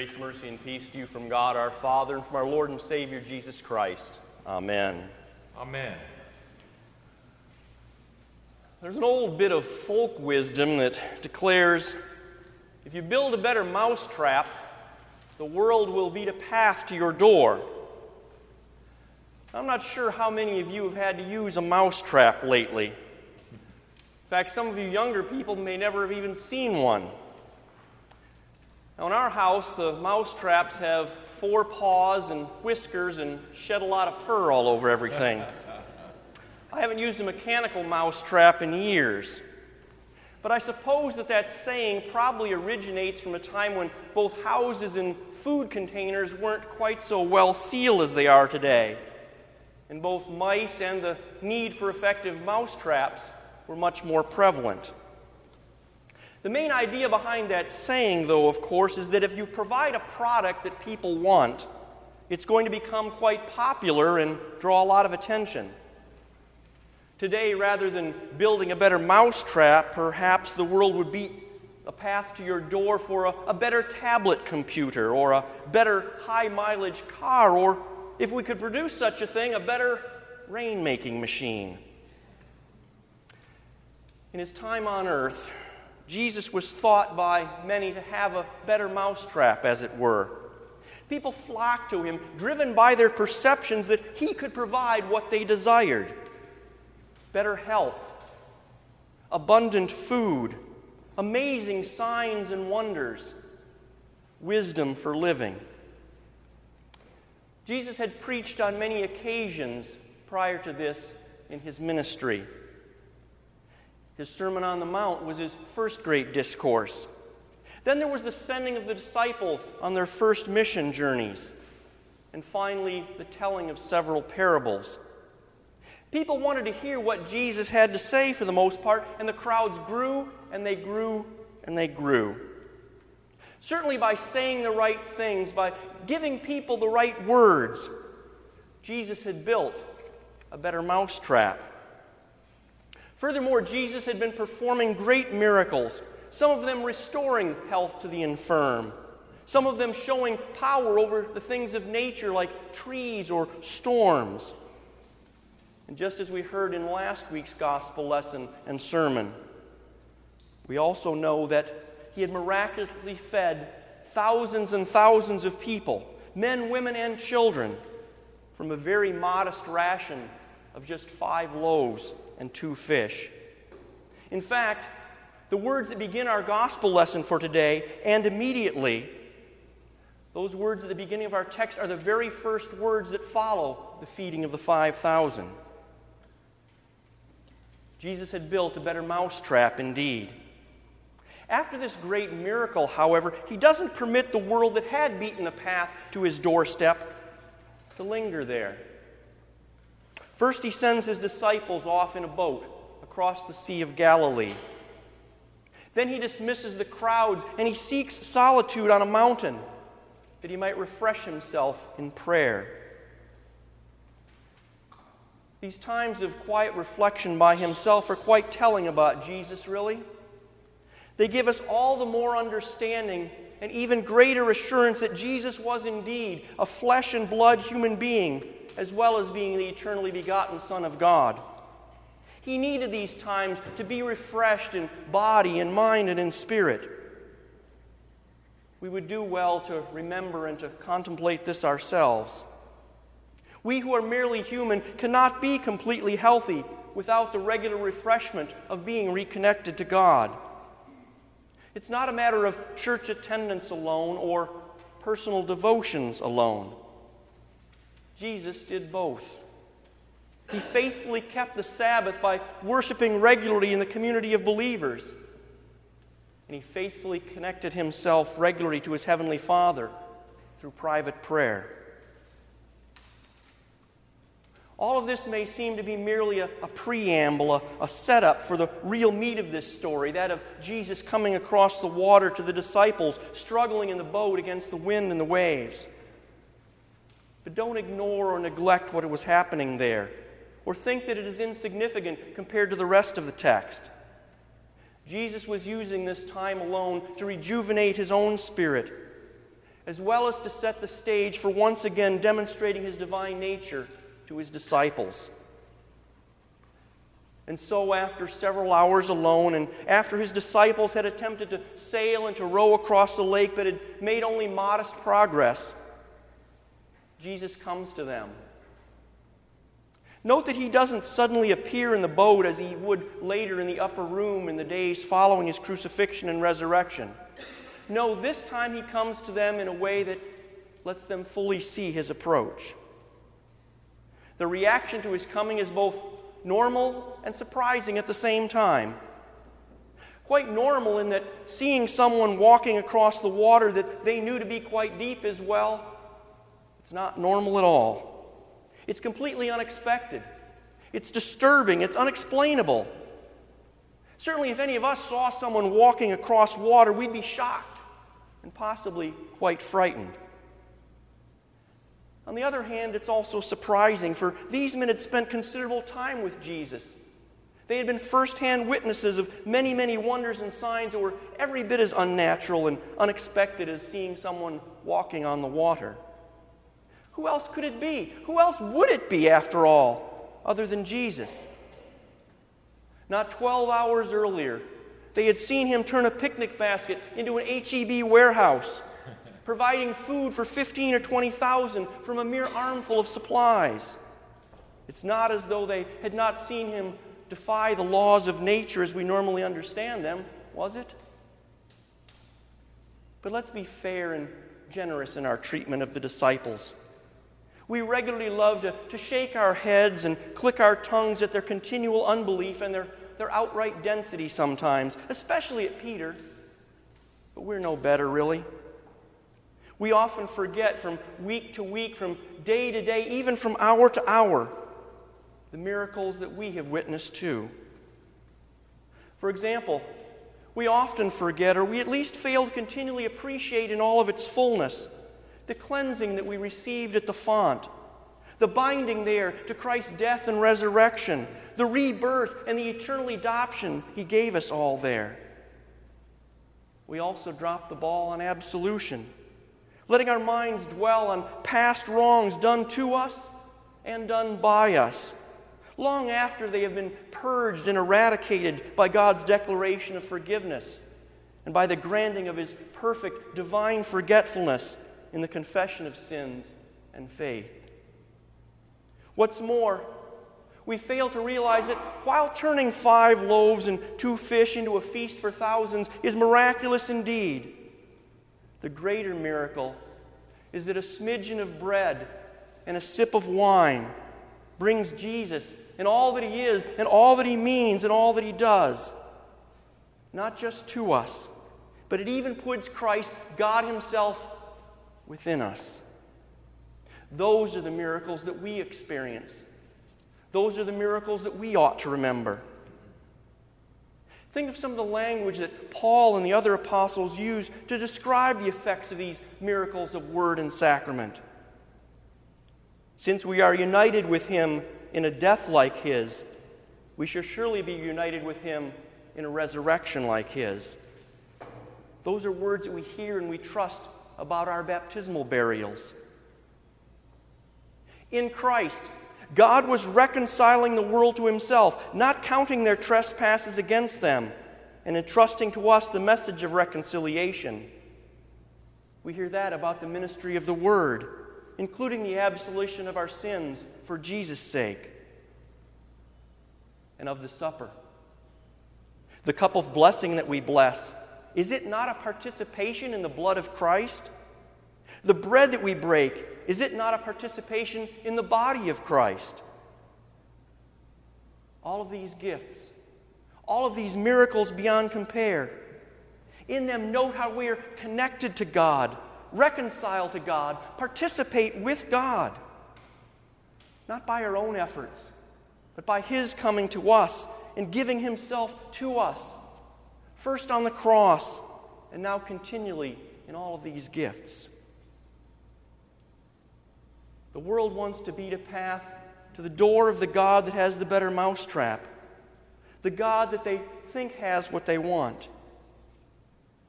Grace, mercy, and peace to you from God our Father and from our Lord and Savior Jesus Christ. Amen. Amen. There's an old bit of folk wisdom that declares if you build a better mousetrap, the world will beat a path to your door. I'm not sure how many of you have had to use a mousetrap lately. In fact, some of you younger people may never have even seen one. Now, in our house, the mouse traps have four paws and whiskers and shed a lot of fur all over everything. I haven't used a mechanical mouse trap in years. But I suppose that that saying probably originates from a time when both houses and food containers weren't quite so well sealed as they are today. And both mice and the need for effective mouse traps were much more prevalent. The main idea behind that saying, though, of course, is that if you provide a product that people want, it's going to become quite popular and draw a lot of attention. Today, rather than building a better mousetrap, perhaps the world would beat a path to your door for a, a better tablet computer or a better high mileage car, or if we could produce such a thing, a better rainmaking machine. In his time on earth, Jesus was thought by many to have a better mousetrap, as it were. People flocked to him, driven by their perceptions that he could provide what they desired better health, abundant food, amazing signs and wonders, wisdom for living. Jesus had preached on many occasions prior to this in his ministry. His Sermon on the Mount was his first great discourse. Then there was the sending of the disciples on their first mission journeys. And finally, the telling of several parables. People wanted to hear what Jesus had to say for the most part, and the crowds grew and they grew and they grew. Certainly, by saying the right things, by giving people the right words, Jesus had built a better mousetrap Furthermore, Jesus had been performing great miracles, some of them restoring health to the infirm, some of them showing power over the things of nature like trees or storms. And just as we heard in last week's gospel lesson and sermon, we also know that he had miraculously fed thousands and thousands of people, men, women, and children, from a very modest ration of just five loaves and two fish. In fact, the words that begin our gospel lesson for today and immediately, those words at the beginning of our text are the very first words that follow the feeding of the 5,000. Jesus had built a better mousetrap indeed. After this great miracle, however, he doesn't permit the world that had beaten a path to his doorstep to linger there. First, he sends his disciples off in a boat across the Sea of Galilee. Then he dismisses the crowds and he seeks solitude on a mountain that he might refresh himself in prayer. These times of quiet reflection by himself are quite telling about Jesus, really. They give us all the more understanding and even greater assurance that Jesus was indeed a flesh and blood human being as well as being the eternally begotten Son of God. He needed these times to be refreshed in body and mind and in spirit. We would do well to remember and to contemplate this ourselves. We who are merely human cannot be completely healthy without the regular refreshment of being reconnected to God. It's not a matter of church attendance alone or personal devotions alone. Jesus did both. He faithfully kept the Sabbath by worshiping regularly in the community of believers. And he faithfully connected himself regularly to his Heavenly Father through private prayer. All of this may seem to be merely a, a preamble, a, a setup for the real meat of this story that of Jesus coming across the water to the disciples, struggling in the boat against the wind and the waves. But don't ignore or neglect what was happening there, or think that it is insignificant compared to the rest of the text. Jesus was using this time alone to rejuvenate his own spirit, as well as to set the stage for once again demonstrating his divine nature to his disciples. And so, after several hours alone, and after his disciples had attempted to sail and to row across the lake but had made only modest progress, Jesus comes to them. Note that he doesn't suddenly appear in the boat as he would later in the upper room in the days following his crucifixion and resurrection. No, this time he comes to them in a way that lets them fully see his approach. The reaction to his coming is both normal and surprising at the same time. Quite normal in that seeing someone walking across the water that they knew to be quite deep is, well, it's not normal at all. It's completely unexpected. It's disturbing. It's unexplainable. Certainly, if any of us saw someone walking across water, we'd be shocked and possibly quite frightened. On the other hand, it's also surprising, for these men had spent considerable time with Jesus. They had been firsthand witnesses of many, many wonders and signs that were every bit as unnatural and unexpected as seeing someone walking on the water. Who else could it be? Who else would it be, after all, other than Jesus? Not 12 hours earlier, they had seen him turn a picnic basket into an HEB warehouse providing food for 15 or 20,000 from a mere armful of supplies. It's not as though they had not seen him defy the laws of nature as we normally understand them, was it? But let's be fair and generous in our treatment of the disciples. We regularly love to, to shake our heads and click our tongues at their continual unbelief and their, their outright density sometimes, especially at Peter. But we're no better, really. We often forget from week to week, from day to day, even from hour to hour, the miracles that we have witnessed too. For example, we often forget, or we at least fail to continually appreciate in all of its fullness, the cleansing that we received at the font, the binding there to Christ's death and resurrection, the rebirth and the eternal adoption He gave us all there. We also drop the ball on absolution letting our minds dwell on past wrongs done to us and done by us, long after they have been purged and eradicated by God's declaration of forgiveness and by the granting of His perfect divine forgetfulness in the confession of sins and faith. What's more, we fail to realize that while turning five loaves and two fish into a feast for thousands is miraculous indeed, the greater miracle is that a smidgen of bread and a sip of wine brings Jesus and all that he is and all that he means and all that he does, not just to us, but it even puts Christ, God Himself, within us. Those are the miracles that we experience. Those are the miracles that we ought to remember. Think of some of the language that Paul and the other apostles use to describe the effects of these miracles of word and sacrament. Since we are united with him in a death like his, we shall surely be united with him in a resurrection like his. Those are words that we hear and we trust about our baptismal burials. In Christ, God was reconciling the world to himself, not counting their trespasses against them, and entrusting to us the message of reconciliation. We hear that about the ministry of the Word, including the absolution of our sins for Jesus' sake, and of the supper. The cup of blessing that we bless, is it not a participation in the blood of Christ? The bread that we break, is it not a participation in the body of Christ? All of these gifts, all of these miracles beyond compare. In them, note how we are connected to God, reconciled to God, participate with God. Not by our own efforts, but by His coming to us and giving Himself to us, first on the cross, and now continually in all of these gifts. The world wants to beat a path to the door of the God that has the better mousetrap, the God that they think has what they want.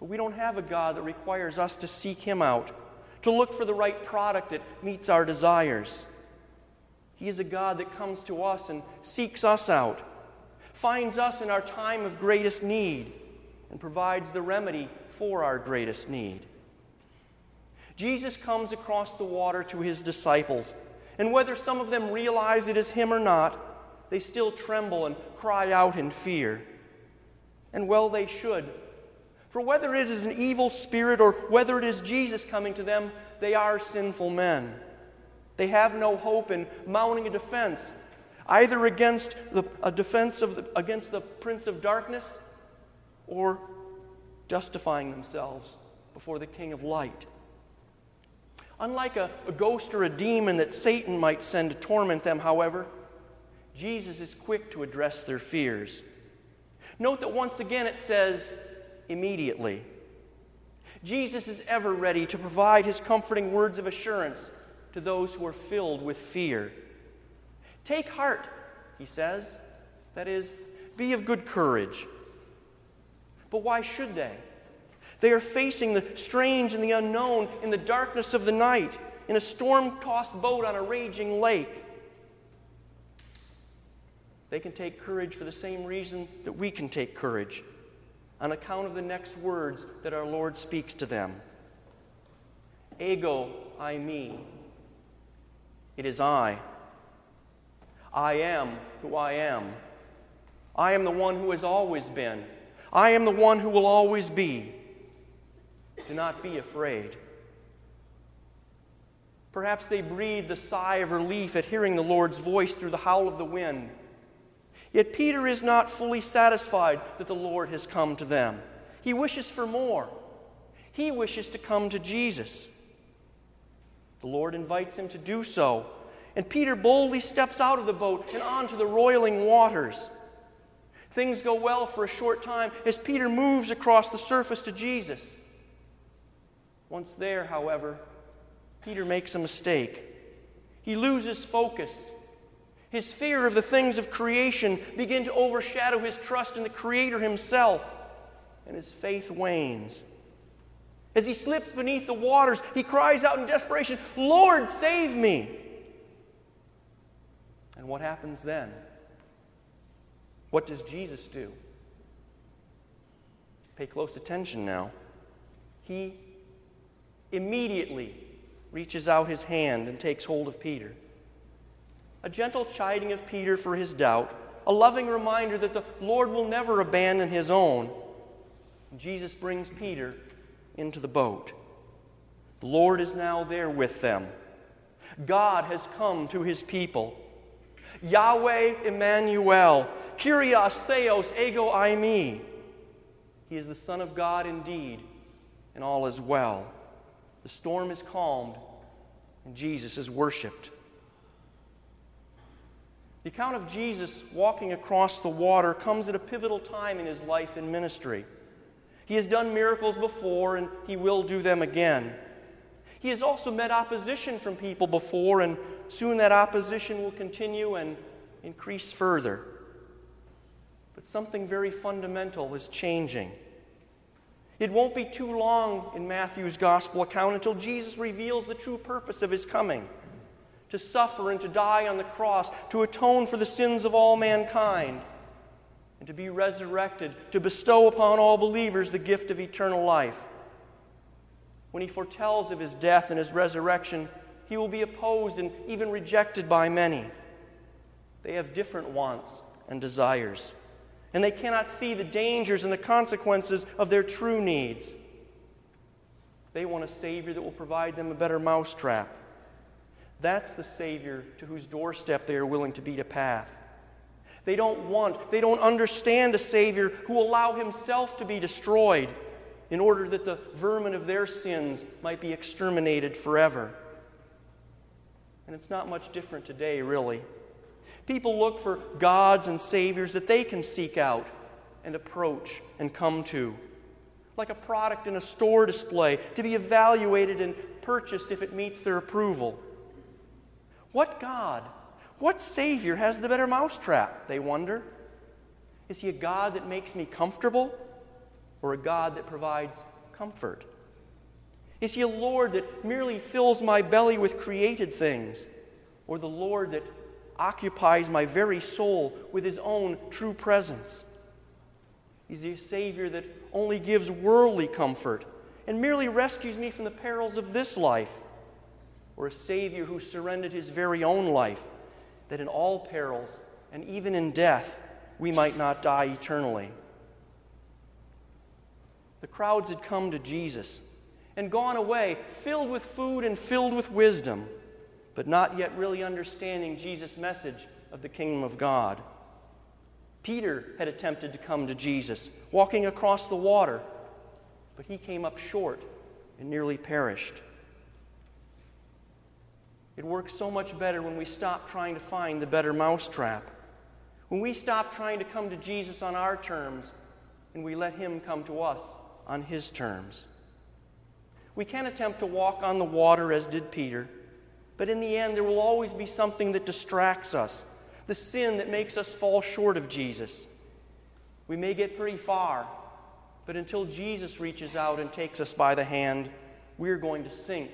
But we don't have a God that requires us to seek Him out to look for the right product that meets our desires. He is a God that comes to us and seeks us out, finds us in our time of greatest need, and provides the remedy for our greatest need. Jesus comes across the water to his disciples, and whether some of them realize it is him or not, they still tremble and cry out in fear. And well, they should. For whether it is an evil spirit or whether it is Jesus coming to them, they are sinful men. They have no hope in mounting a defense, either against the, a defense of the, against the prince of darkness or justifying themselves before the king of light. Unlike a, a ghost or a demon that Satan might send to torment them, however, Jesus is quick to address their fears. Note that once again it says, immediately. Jesus is ever ready to provide his comforting words of assurance to those who are filled with fear. Take heart, he says. That is, be of good courage. But why should they? They are facing the strange and the unknown in the darkness of the night, in a storm tossed boat on a raging lake. They can take courage for the same reason that we can take courage on account of the next words that our Lord speaks to them. Ego eimi. It is I. I am who I am. I am the one who has always been. I am the one who will always be. Do not be afraid. Perhaps they breathed a sigh of relief at hearing the Lord's voice through the howl of the wind. Yet Peter is not fully satisfied that the Lord has come to them. He wishes for more. He wishes to come to Jesus. The Lord invites him to do so, and Peter boldly steps out of the boat and onto the roiling waters. Things go well for a short time as Peter moves across the surface to Jesus. Once there, however, Peter makes a mistake. He loses focus his fear of the things of creation begin to overshadow his trust in the Creator himself, and his faith wanes. As he slips beneath the waters, he cries out in desperation, Lord, save me! And what happens then? What does Jesus do? Pay close attention now. He immediately reaches out his hand and takes hold of Peter a gentle chiding of Peter for his doubt, a loving reminder that the Lord will never abandon his own. Jesus brings Peter into the boat. The Lord is now there with them. God has come to his people. Yahweh Emmanuel, Kyrios Theos Ego Eimi. He is the Son of God indeed, and all is well. The storm is calmed, and Jesus is worshiped. The account of Jesus walking across the water comes at a pivotal time in his life and ministry. He has done miracles before, and he will do them again. He has also met opposition from people before, and soon that opposition will continue and increase further. But something very fundamental is changing. It won't be too long in Matthew's gospel account until Jesus reveals the true purpose of his coming to suffer and to die on the cross, to atone for the sins of all mankind, and to be resurrected, to bestow upon all believers the gift of eternal life. When he foretells of his death and his resurrection, he will be opposed and even rejected by many. They have different wants and desires, and they cannot see the dangers and the consequences of their true needs. They want a Savior that will provide them a better mousetrap that's the Savior to whose doorstep they are willing to beat a path. They don't want, they don't understand a Savior who will allow himself to be destroyed in order that the vermin of their sins might be exterminated forever. And it's not much different today, really. People look for gods and saviors that they can seek out and approach and come to, like a product in a store display to be evaluated and purchased if it meets their approval. What God, what Savior has the better mousetrap, they wonder? Is he a God that makes me comfortable or a God that provides comfort? Is he a Lord that merely fills my belly with created things? Or the Lord that occupies my very soul with his own true presence? He's a Savior that only gives worldly comfort and merely rescues me from the perils of this life, or a Savior who surrendered his very own life, that in all perils and even in death we might not die eternally. The crowds had come to Jesus and gone away, filled with food and filled with wisdom, but not yet really understanding Jesus' message of the kingdom of God. Peter had attempted to come to Jesus, walking across the water, but he came up short and nearly perished. It works so much better when we stop trying to find the better mousetrap. When we stop trying to come to Jesus on our terms and we let Him come to us on His terms. We can attempt to walk on the water as did Peter, but in the end, there will always be something that distracts us the sin that makes us fall short of Jesus. We may get pretty far, but until Jesus reaches out and takes us by the hand, we're going to sink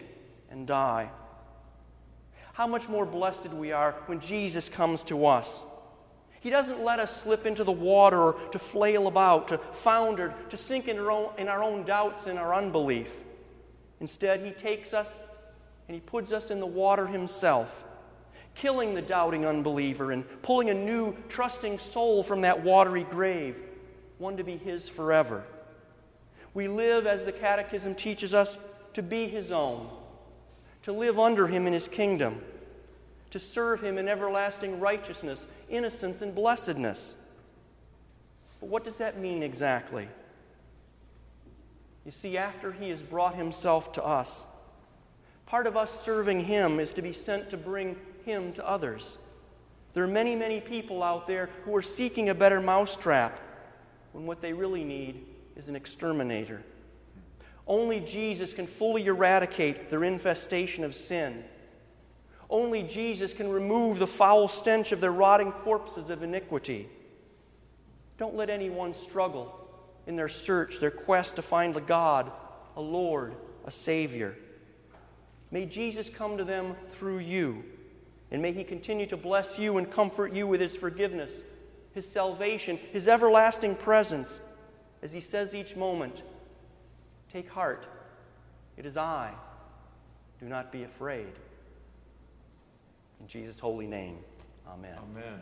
and die. How much more blessed we are when Jesus comes to us. He doesn't let us slip into the water to flail about, to founder, to sink in our own, in our own doubts and our unbelief. Instead, He takes us and He puts us in the water Himself killing the doubting unbeliever and pulling a new, trusting soul from that watery grave, one to be His forever. We live, as the Catechism teaches us, to be His own, to live under Him in His kingdom, to serve Him in everlasting righteousness, innocence, and blessedness. But what does that mean exactly? You see, after He has brought Himself to us, part of us serving Him is to be sent to bring him to others. There are many, many people out there who are seeking a better mousetrap when what they really need is an exterminator. Only Jesus can fully eradicate their infestation of sin. Only Jesus can remove the foul stench of their rotting corpses of iniquity. Don't let anyone struggle in their search, their quest to find a God, a Lord, a Savior. May Jesus come to them through you. And may He continue to bless you and comfort you with His forgiveness, His salvation, His everlasting presence. As He says each moment, Take heart, it is I. Do not be afraid. In Jesus' holy name, amen. Amen.